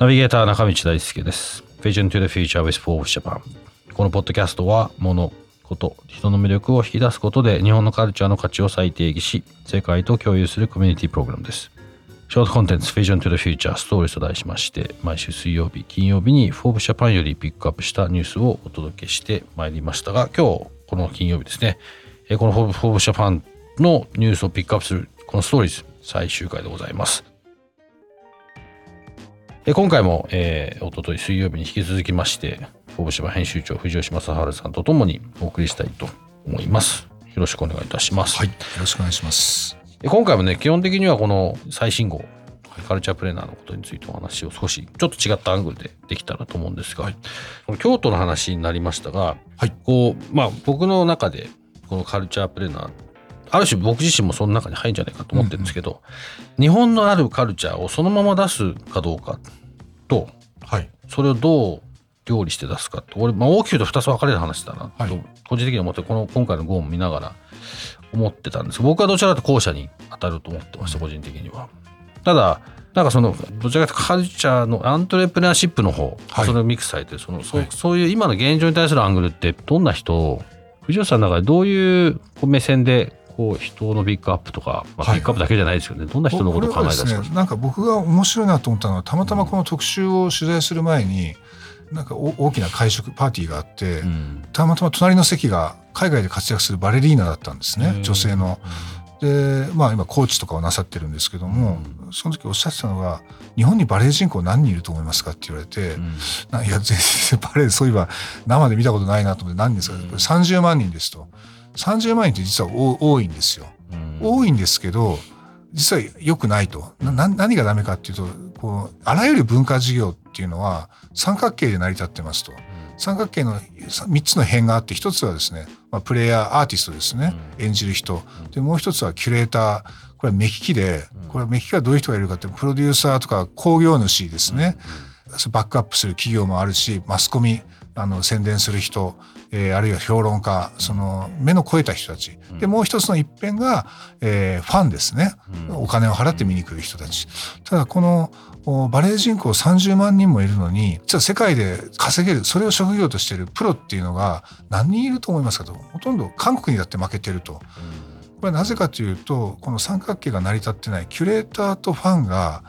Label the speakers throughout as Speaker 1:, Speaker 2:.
Speaker 1: ナビゲーター中道大輔です。Vision to the Future with Forbes Japan このポッドキャストは物こと人の魅力を引き出すことで日本のカルチャーの価値を再定義し世界と共有するコミュニティプログラムです。ショートコンテンツ Vision to the Future ストーリーと題しまして毎週水曜日金曜日に Forbes Japan よりピックアップしたニュースをお届けしてまいりましたが今日この金曜日ですね。この Forbes Japan のニュースをピックアップするこのストーリーズ最終回でございます。今回も、えー、おととい水曜日に引き続きまして、大島編集長藤吉正治さんとともにお送りしたいと思います。よろしくお願いいたします。
Speaker 2: はい、よろしくお願いします。
Speaker 1: 今回もね、基本的にはこの最新号、カルチャープレーナーのことについてお話を少しちょっと違ったアングルでできたらと思うんですが、はい、京都の話になりましたが、はい、こう、まあ僕の中でこのカルチャープレーナーある種僕自身もその中に入るんじゃないかと思ってるんですけど、うんうん、日本のあるカルチャーをそのまま出すかどうかと、はい、それをどう料理して出すかと。俺、まあ、大きく言うと2つ分かれる話だなと、はい、個人的に思ってこの今回のゴーン見ながら思ってたんです。僕はどちらかと後者に当たると思ってました個人的には。ただなんかそのどちらかというとカルチャーのアントレプレナーシップの方、はい、それをミックスされてそのそそういう今の現状に対するアングルってどんな人？を藤吉さんの中でどういう目線でこう人のビッグアップとか、まあ、ピックアップだけじゃないですよね、はい、どんな人のことを考え出すか、
Speaker 2: ね、なんか僕が面白いなと思ったのはたまたまこの特集を取材する前になんか大きな会食パーティーがあって、うん、たまたま隣の席が海外で活躍するバレリーナだったんですね。女性の。でまあ今コーチとかをなさってるんですけども、うん、その時おっしゃってたのが「日本にバレエ人口何人いると思いますか?」って言われて「うん、いや全然バレエそういえば生で見たことないなと思って何人ですか?」これ30万人ですと。30万人って実は多いんですよ。多いんですけど実は良くないと。な何がダメかっていうとこうあらゆる文化事業っていうのは三角形で成り立ってますと。三角形の3つの辺があって一つはですね、まあ、プレイヤーアーティストですね、演じる人。でもう一つはキュレーター。これは目利きでこれは目利きはどういう人がいるかってプロデューサーとか興行主ですね、バックアップする企業もあるしマスコミあの宣伝する人えー、あるいは評論家その目の超えた人たち、でもう一つの一辺が、えー、ファンですね、お金を払って見に来る人たち。ただこのバレエ人口30万人もいるのに実は世界で稼げるそれを職業としているプロっていうのが何人いると思いますかと。ほとんど韓国にだって負けてると。これはなぜかというとこの三角形が成り立ってないキュレーターとファンが、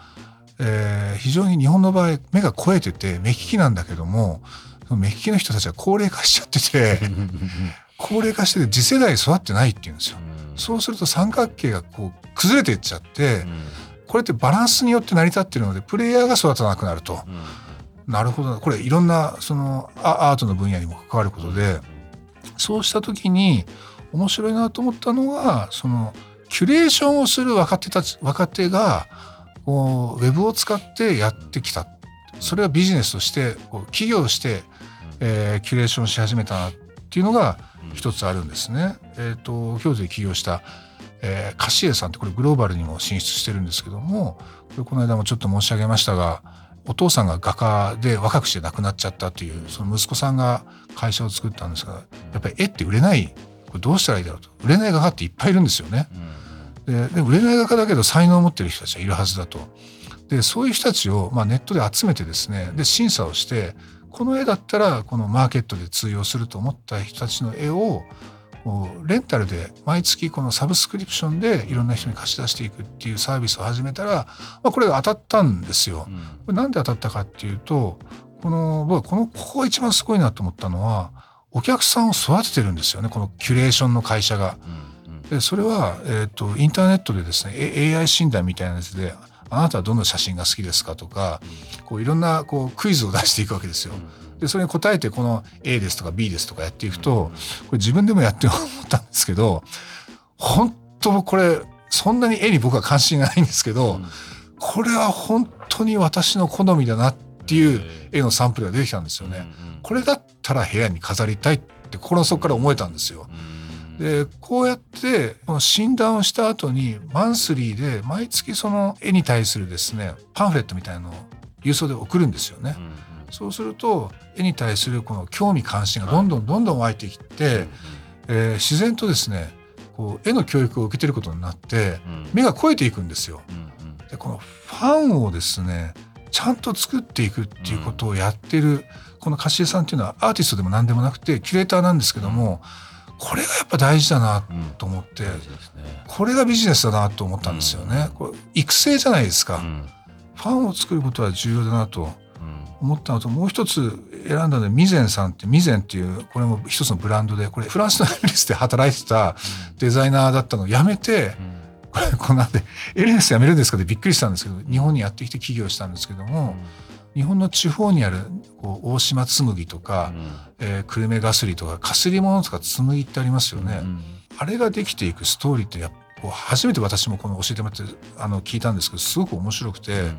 Speaker 2: えー、非常に日本の場合目が超えてて目利きなんだけども目利きの人たちは高齢化しちゃってて 高齢化してて次世代育ってないっていうんですよ。そうすると三角形がこう崩れていっちゃって、これってバランスによって成り立ってるのでプレイヤーが育たなくなると。なるほど。これいろんなそのアートの分野にも関わることでそうした時に面白いなと思ったのがそのキュレーションをする若手たち若手がこうウェブを使ってやってきた。それはビジネスとして企業としてえー、キュレーションし始めたなっていうのが一つあるんですね。えっ、ー、と京都で起業した、えー、カシエさんってこれグローバルにも進出してるんですけどもこれこの間もちょっと申し上げましたがお父さんが画家で若くして亡くなっちゃったというその息子さんが会社を作ったんですがやっぱり絵って売れないこれどうしたらいいだろうと売れない画家っていっぱいいるんですよね。でで売れない画家だけど才能を持ってる人たちはいるはずだと。でそういう人たちを、まあ、ネットで集めてですねで審査をしてこの絵だったらこのマーケットで通用すると思った人たちの絵をレンタルで毎月このサブスクリプションでいろんな人に貸し出していくっていうサービスを始めたら、まあ、これが当たったんですよ。これなんで当たったかっていうとこの僕このここが一番すごいなと思ったのはお客さんを育ててるんですよねこのキュレーションの会社が。でそれは、えーと、インターネットでですね AI 診断みたいなやつであなたはどの写真が好きですかとか、こういろんなこうクイズを出していくわけですよ。でそれに答えてこの A ですとか B ですとかやっていくとこれ自分でもやって思ったんですけど本当これそんなに絵に僕は関心がないんですけど、うん、これは本当に私の好みだなっていう絵のサンプルが出てきたんですよね。これだったら部屋に飾りたいって心の底から思えたんですよ。でこうやってこの診断をした後にマンスリーで毎月その絵に対するですねパンフレットみたいのを郵送で送るんですよね。うんそうすると絵に対するこの興味関心がどんどんどんどん湧いてきて、えー、自然とですねこう絵の教育を受けてることになって、目が肥えていくんですよ。でこのファンをですねちゃんと作っていくっていうことをやってる、この貸江さんっていうのはアーティストでも何でもなくてキュレーターなんですけども、これがやっぱ大事だなと思って、これがビジネスだなと思ったんですよね。これ育成じゃないですか、ファンを作ることは重要だなと思ったのともう一つ選んだのはミゼンさんってミゼンっていうこれも一つのブランドでこれフランスのエミリスで働いてたデザイナーだったのを辞めて、これこんなんでエレンス辞めるんですかってびっくりしたんですけど日本にやってきて起業したんですけども。日本の地方にあるこう大島紬とか、うん、えー、久留米ガスリとかかすり物とか紬ってありますよね、うん、あれができていくストーリーってやっぱ初めて私もこの教えてもらってあの聞いたんですけどすごく面白くて、うん、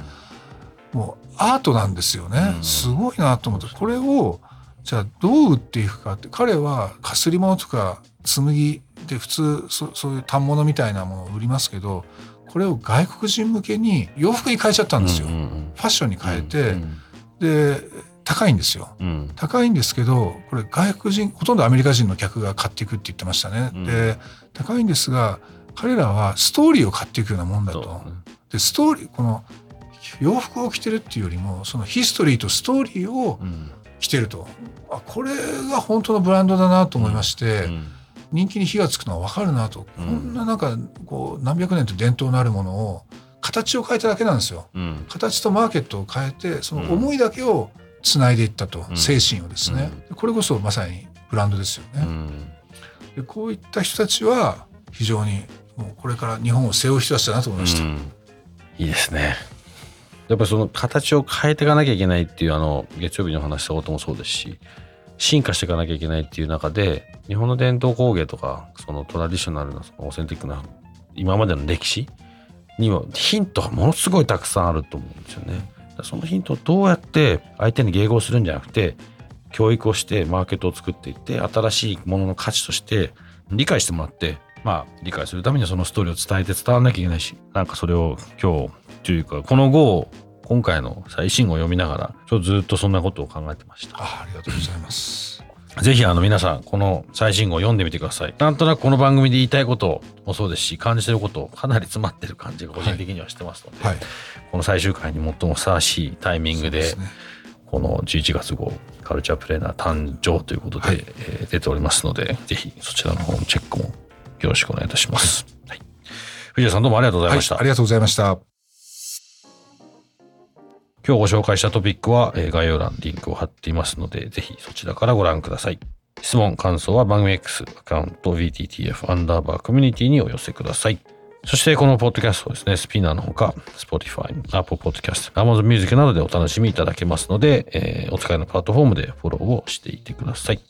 Speaker 2: もうアートなんですよね、すごいなと思って。これをじゃあどう売っていくかって彼はかすり物とか紬で普通そそういう反物みたいなものを売りますけどこれを外国人向けに洋服に変えちゃったんですよ、うんうんうん、ファッションに変えて、うんうん、で高いんですよ、うん、高いんですけどこれ外国人ほとんどアメリカ人の客が買っていくって言ってましたね、うん、で高いんですが彼らはストーリーを買っていくようなもんだと、でストーリーこの洋服を着てるっていうよりもそのヒストリーとストーリーを着てると、あこれが本当のブランドだなと思いまして、うん人気に火がつくのは分かるなと、うん、こんななんかこう何百年と伝統のあるものを形を変えただけなんですよ、うん、形とマーケットを変えてその思いだけをつないでいったと、うん、精神をですね、これこそまさにブランドですよね、でこういった人たちは非常にもうこれから日本を背負う人たちだなと思いました、い
Speaker 1: いですね。やっぱりその形を変えていかなきゃいけないっていうあの月曜日の話したこともそうですし進化していかなきゃいけないっていう中で日本の伝統工芸とかそのトラディショナルなそのオーセンティックな今までの歴史にはヒントがものすごいたくさんあると思うんですよね。そのヒントをどうやって相手に迎合するんじゃなくて教育をしてマーケットを作っていって新しいものの価値として理解してもらってまあ理解するためにはそのストーリーを伝えて伝わらなきゃいけないしなんかそれを今日というかこの後今回の最新号を読みながら、ちょっとずっとそんなことを考えてました。
Speaker 2: あありがとうございます。
Speaker 1: ぜひあの皆さん、この最新号を読んでみてください。なんとなくこの番組で言いたいこともそうですし、感じてることかなり詰まってる感じが個人的にはしてますので、はい、この最終回に最もふさわしいタイミングで、ね、この11月号、カルチャープレーナー誕生ということで、はい、えー、出ておりますので、ぜひそちらの方のチェックもよろしくお願いいたします。はい、藤田さんどうもありがとうございました。
Speaker 2: ありがとうございました。
Speaker 1: 今日ご紹介したトピックは、え概要欄リンクを貼っていますので、ぜひそちらからご覧ください。質問、感想は番組 X アカウント VTTF アンダーバーコミュニティにお寄せください。そしてこのポッドキャストですね、スピナーのほか、Spotify、Apple Podcast、Amazon Music などでお楽しみいただけますので、えー、お使いのプラットフォームでフォローをしていてください。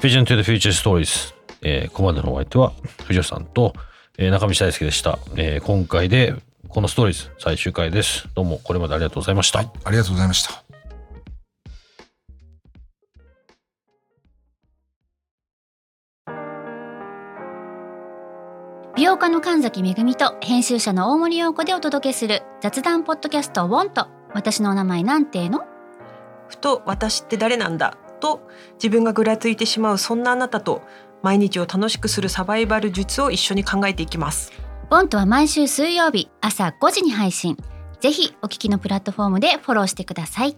Speaker 1: Vision to the Future Stories、えー、ここまでのお相手は藤田さんと、えー、中道大輔でした。えー、今回でこのストーリーズ最終回です。どうもこれまでありがとうございました。はい、
Speaker 2: ありがとうございました。
Speaker 3: 美容家の神崎めぐみと編集者の大森洋子でお届けする雑談ポッドキャストウォンと私のお名前なんての？
Speaker 4: ふと私って誰なんだ？と自分がぐらついてしまうそんなあなたと毎日を楽しくするサバイバル術を一緒に考えていきます
Speaker 3: ボントは毎週水曜日朝5時に配信。ぜひお聞きのプラットフォームでフォローしてください。